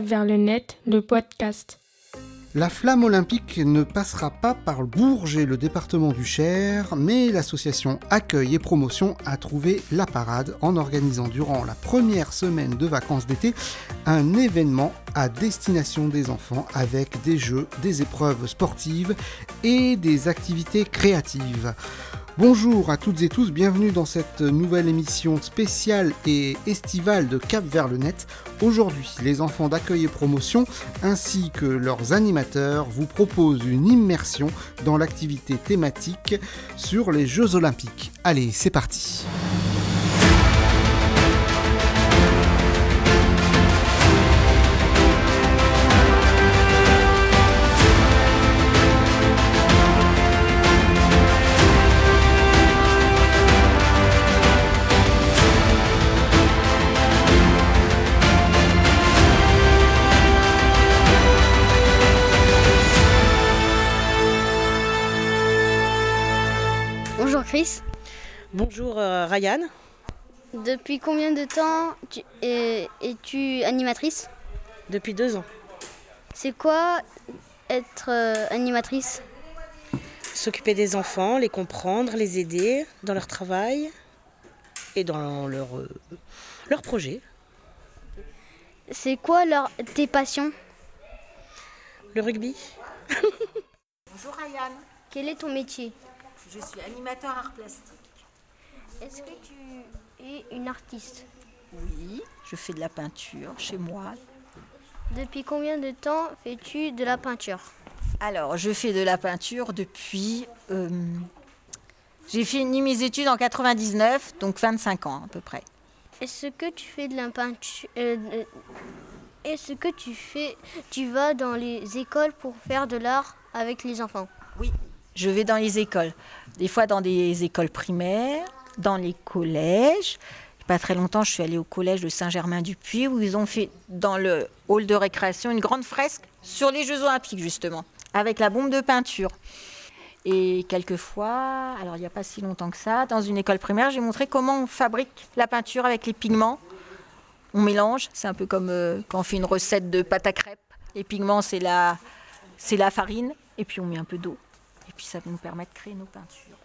Vers le net, le podcast. La flamme olympique ne passera pas par Bourges et le département du Cher, mais l'association Accueil et Promotion a trouvé la parade en organisant durant la première semaine de vacances d'été un événement à destination des enfants avec des jeux, des épreuves sportives et des activités créatives. Bonjour à toutes et tous, bienvenue dans cette nouvelle émission spéciale et estivale de Cap vers le net. Aujourd'hui, les enfants d'accueil et promotion ainsi que leurs animateurs vous proposent une immersion dans l'activité thématique sur les Jeux olympiques. Allez, c'est parti. Chris. Bonjour euh, Ryan. Depuis combien de temps tu es, es-tu animatrice? Depuis deux ans. C'est quoi être euh, animatrice? S'occuper des enfants, les comprendre, les aider dans leur travail et dans leur, euh, leur projet. C'est quoi leur, tes passions? Le rugby. Bonjour Ryan, Quel est ton métier? Je suis animateur art plastique. Est-ce que tu es une artiste Oui, je fais de la peinture chez moi. Depuis combien de temps fais-tu de la peinture Alors, je fais de la peinture depuis... euh, j'ai fini mes études en 99, donc 25 ans à peu près. Est-ce que tu fais de la peinture euh, euh, Est-ce que tu fais tu vas dans les écoles pour faire de l'art avec les enfants? Oui, je vais dans les écoles. Des fois dans des écoles primaires, dans les collèges. Pas très longtemps, je suis allée au collège de Saint-Germain-du-Puy où ils ont fait dans le hall de récréation une grande fresque sur les Jeux Olympiques justement, avec la bombe de peinture. Et quelquefois, alors il n'y a pas si longtemps que ça, dans une école primaire, j'ai montré comment on fabrique la peinture avec les pigments. On mélange, c'est un peu comme euh, quand on fait une recette de pâte à crêpes. Les pigments, c'est la, c'est la farine, et puis on met un peu d'eau. Et puis ça nous permet de créer nos peintures.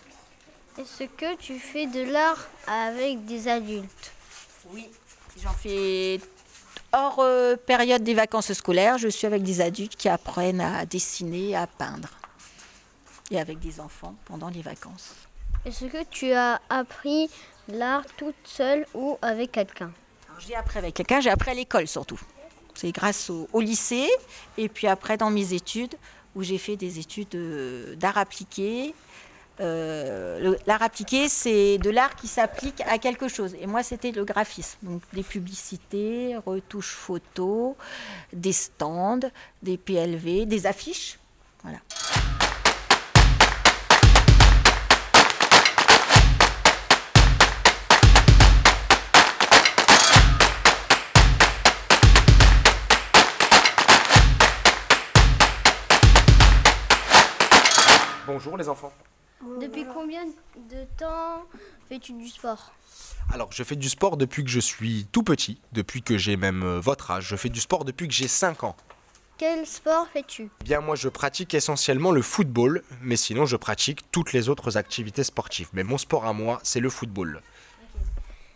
Est-ce que tu fais de l'art avec des adultes? Oui, j'en fais hors euh, période des vacances scolaires. Je suis avec des adultes qui apprennent à dessiner, à peindre. Et avec des enfants pendant les vacances. Est-ce que tu as appris l'art toute seule ou avec quelqu'un? J'ai appris avec quelqu'un, j'ai appris à l'école surtout. C'est grâce au, au lycée et puis après dans mes études où j'ai fait des études euh, d'art appliqué. Euh, l'art appliqué, c'est de l'art qui s'applique à quelque chose. Et moi, c'était le graphisme. Donc, des publicités, retouches photos, des stands, des PLV, des affiches. Voilà. Bonjour les enfants. Depuis combien de temps fais-tu du sport? Alors, je fais du sport depuis que je suis tout petit, depuis que j'ai même euh, votre âge. Je fais du sport depuis que j'ai 5 ans. Quel sport fais-tu? Eh Bien, moi, je pratique essentiellement le football, mais sinon, je pratique toutes les autres activités sportives. Mais mon sport à moi, c'est le football.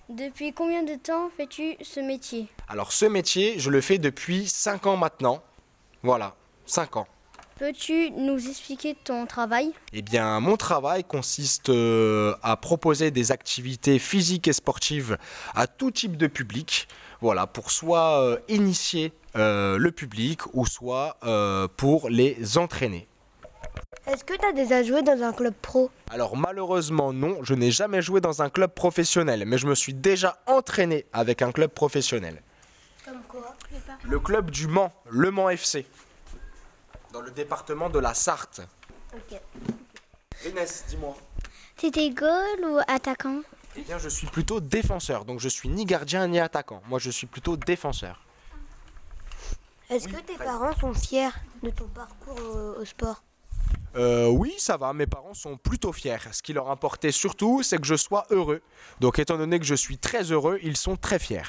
Depuis combien de temps fais-tu ce métier? Alors, ce métier, je le fais depuis 5 ans maintenant. Voilà, 5 ans. Peux-tu nous expliquer ton travail? Eh bien, mon travail consiste euh, à proposer des activités physiques et sportives à tout type de public. Voilà, pour soit euh, initier euh, le public ou soit pour les entraîner. Est-ce que tu as déjà joué dans un club pro? Alors malheureusement non, je n'ai jamais joué dans un club professionnel, mais je me suis déjà entraîné avec un club professionnel. Comme quoi? Le club du Mans, Le Mans FC, dans le département de la Sarthe. Ok. Inès, dis-moi. C'était goal ou attaquant? Eh bien, je suis plutôt défenseur, donc je suis ni gardien ni attaquant. Moi, je suis plutôt défenseur. Est-ce Oui, que tes parents sont fiers de ton parcours au, au sport? Euh, oui, ça va, mes parents sont plutôt fiers. Ce qui leur importait surtout, c'est que je sois heureux. Donc, étant donné que je suis très heureux, ils sont très fiers.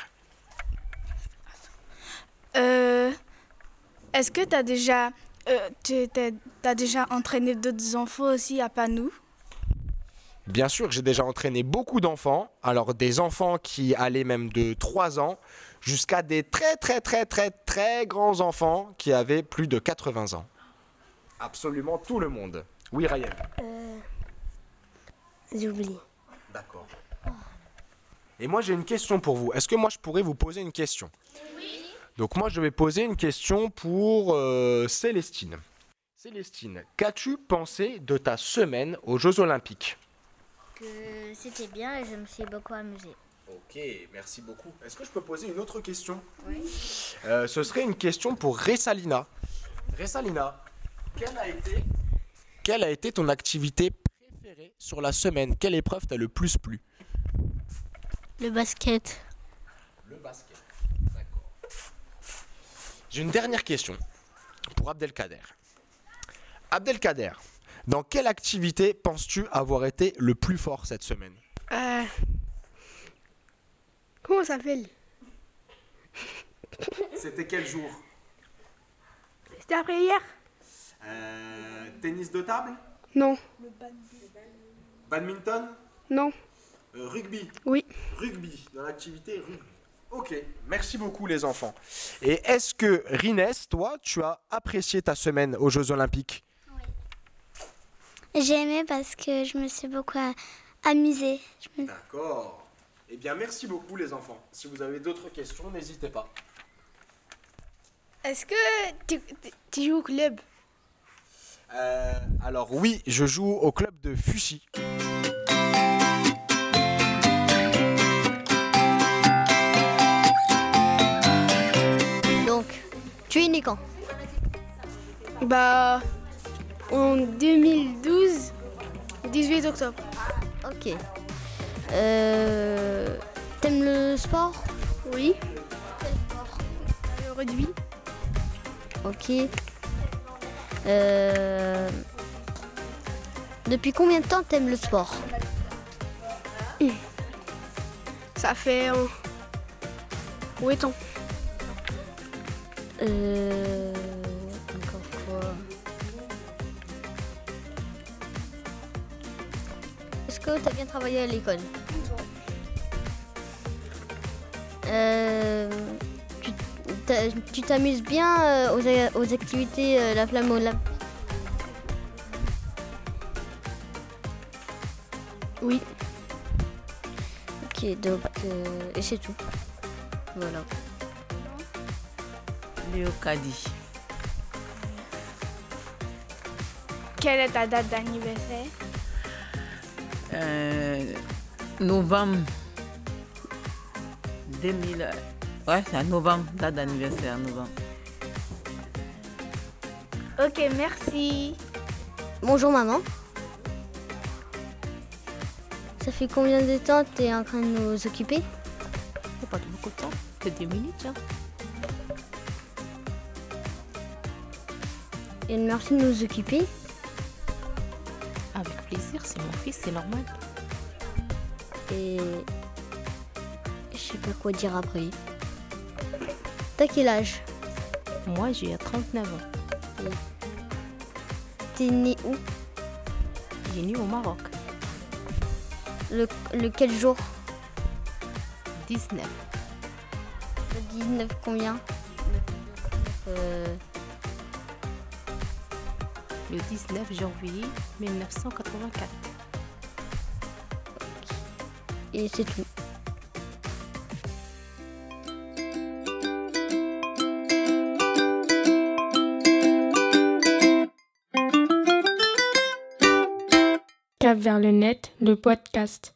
Euh, Est-ce que tu as déjà, euh, tu t'es- t'as déjà entraîné d'autres enfants aussi à pas nous? Bien sûr, j'ai déjà entraîné beaucoup d'enfants. Alors des enfants qui allaient même de 3 ans jusqu'à des très très très très très grands enfants qui avaient plus de 80 ans. Absolument tout le monde. Oui, Ryan. J'oublie. D'accord. Et moi j'ai une question pour vous. Est-ce que moi je pourrais vous poser une question? Oui. Donc moi je vais poser une question pour euh, Célestine. Célestine, qu'as-tu pensé de ta semaine aux Jeux Olympiques? Que c'était bien et je me suis beaucoup amusée. Ok, merci beaucoup. Est-ce que je peux poser une autre question? Oui. ce serait une question pour Ressalina. Ressalina, quelle a été, quelle a été ton activité préférée sur la semaine? Quelle épreuve t'a le plus plu? Le basket. Le basket. J'ai une dernière question pour Abdelkader. Abdelkader, dans quelle activité penses-tu avoir été le plus fort cette semaine? Euh, Comment ça s'appelle? C'était quel jour? C'était après hier. Tennis de table? Non, Badminton? Non, Euh, Rugby? Oui. Rugby, dans l'activité rugby. Ok, merci beaucoup les enfants. Et est-ce que Rines, toi, tu as apprécié ta semaine aux Jeux Olympiques? J'ai aimé parce que je me suis beaucoup amusée. Je me- D'accord. Eh bien, merci beaucoup les enfants. Si vous avez d'autres questions, n'hésitez pas. Est-ce que tu, tu- tu joues au club? Euh, alors oui, je joue au club de Fussy. Es né quand? Bah, en 2012, 18 octobre. Ok. Euh, T'aimes le sport? Oui. Le rugby Ok. Euh, Depuis combien de temps t'aimes le sport? Ça fait euh, 8 ans. Euh... Encore quoi Est-ce que t'as bien travaillé à l'école Euh, tu t'a- tu t'amuses bien euh, aux activités euh, La Flamme Olympique Oui. Ok, donc, euh, et c'est tout. Voilà. Léocadie. Quelle est ta date d'anniversaire? Euh, novembre 2000. Ouais, c'est à novembre, date d'anniversaire, novembre. Ok, merci. Bonjour maman. Ça fait combien de temps que tu es en train de nous occuper? C'est pas beaucoup de temps, que 10 minutes. Hein. Et merci de nous occuper. Avec plaisir, c'est mon fils, c'est normal. Et je sais pas quoi dire après. T'as quel âge? Moi, j'ai 39 ans. T'es né où? J'ai né au Maroc. le, le quel jour? 19. Le 19 combien? Euh, Le 19 janvier 1984. Et c'est tout. Cap vers le net, le podcast.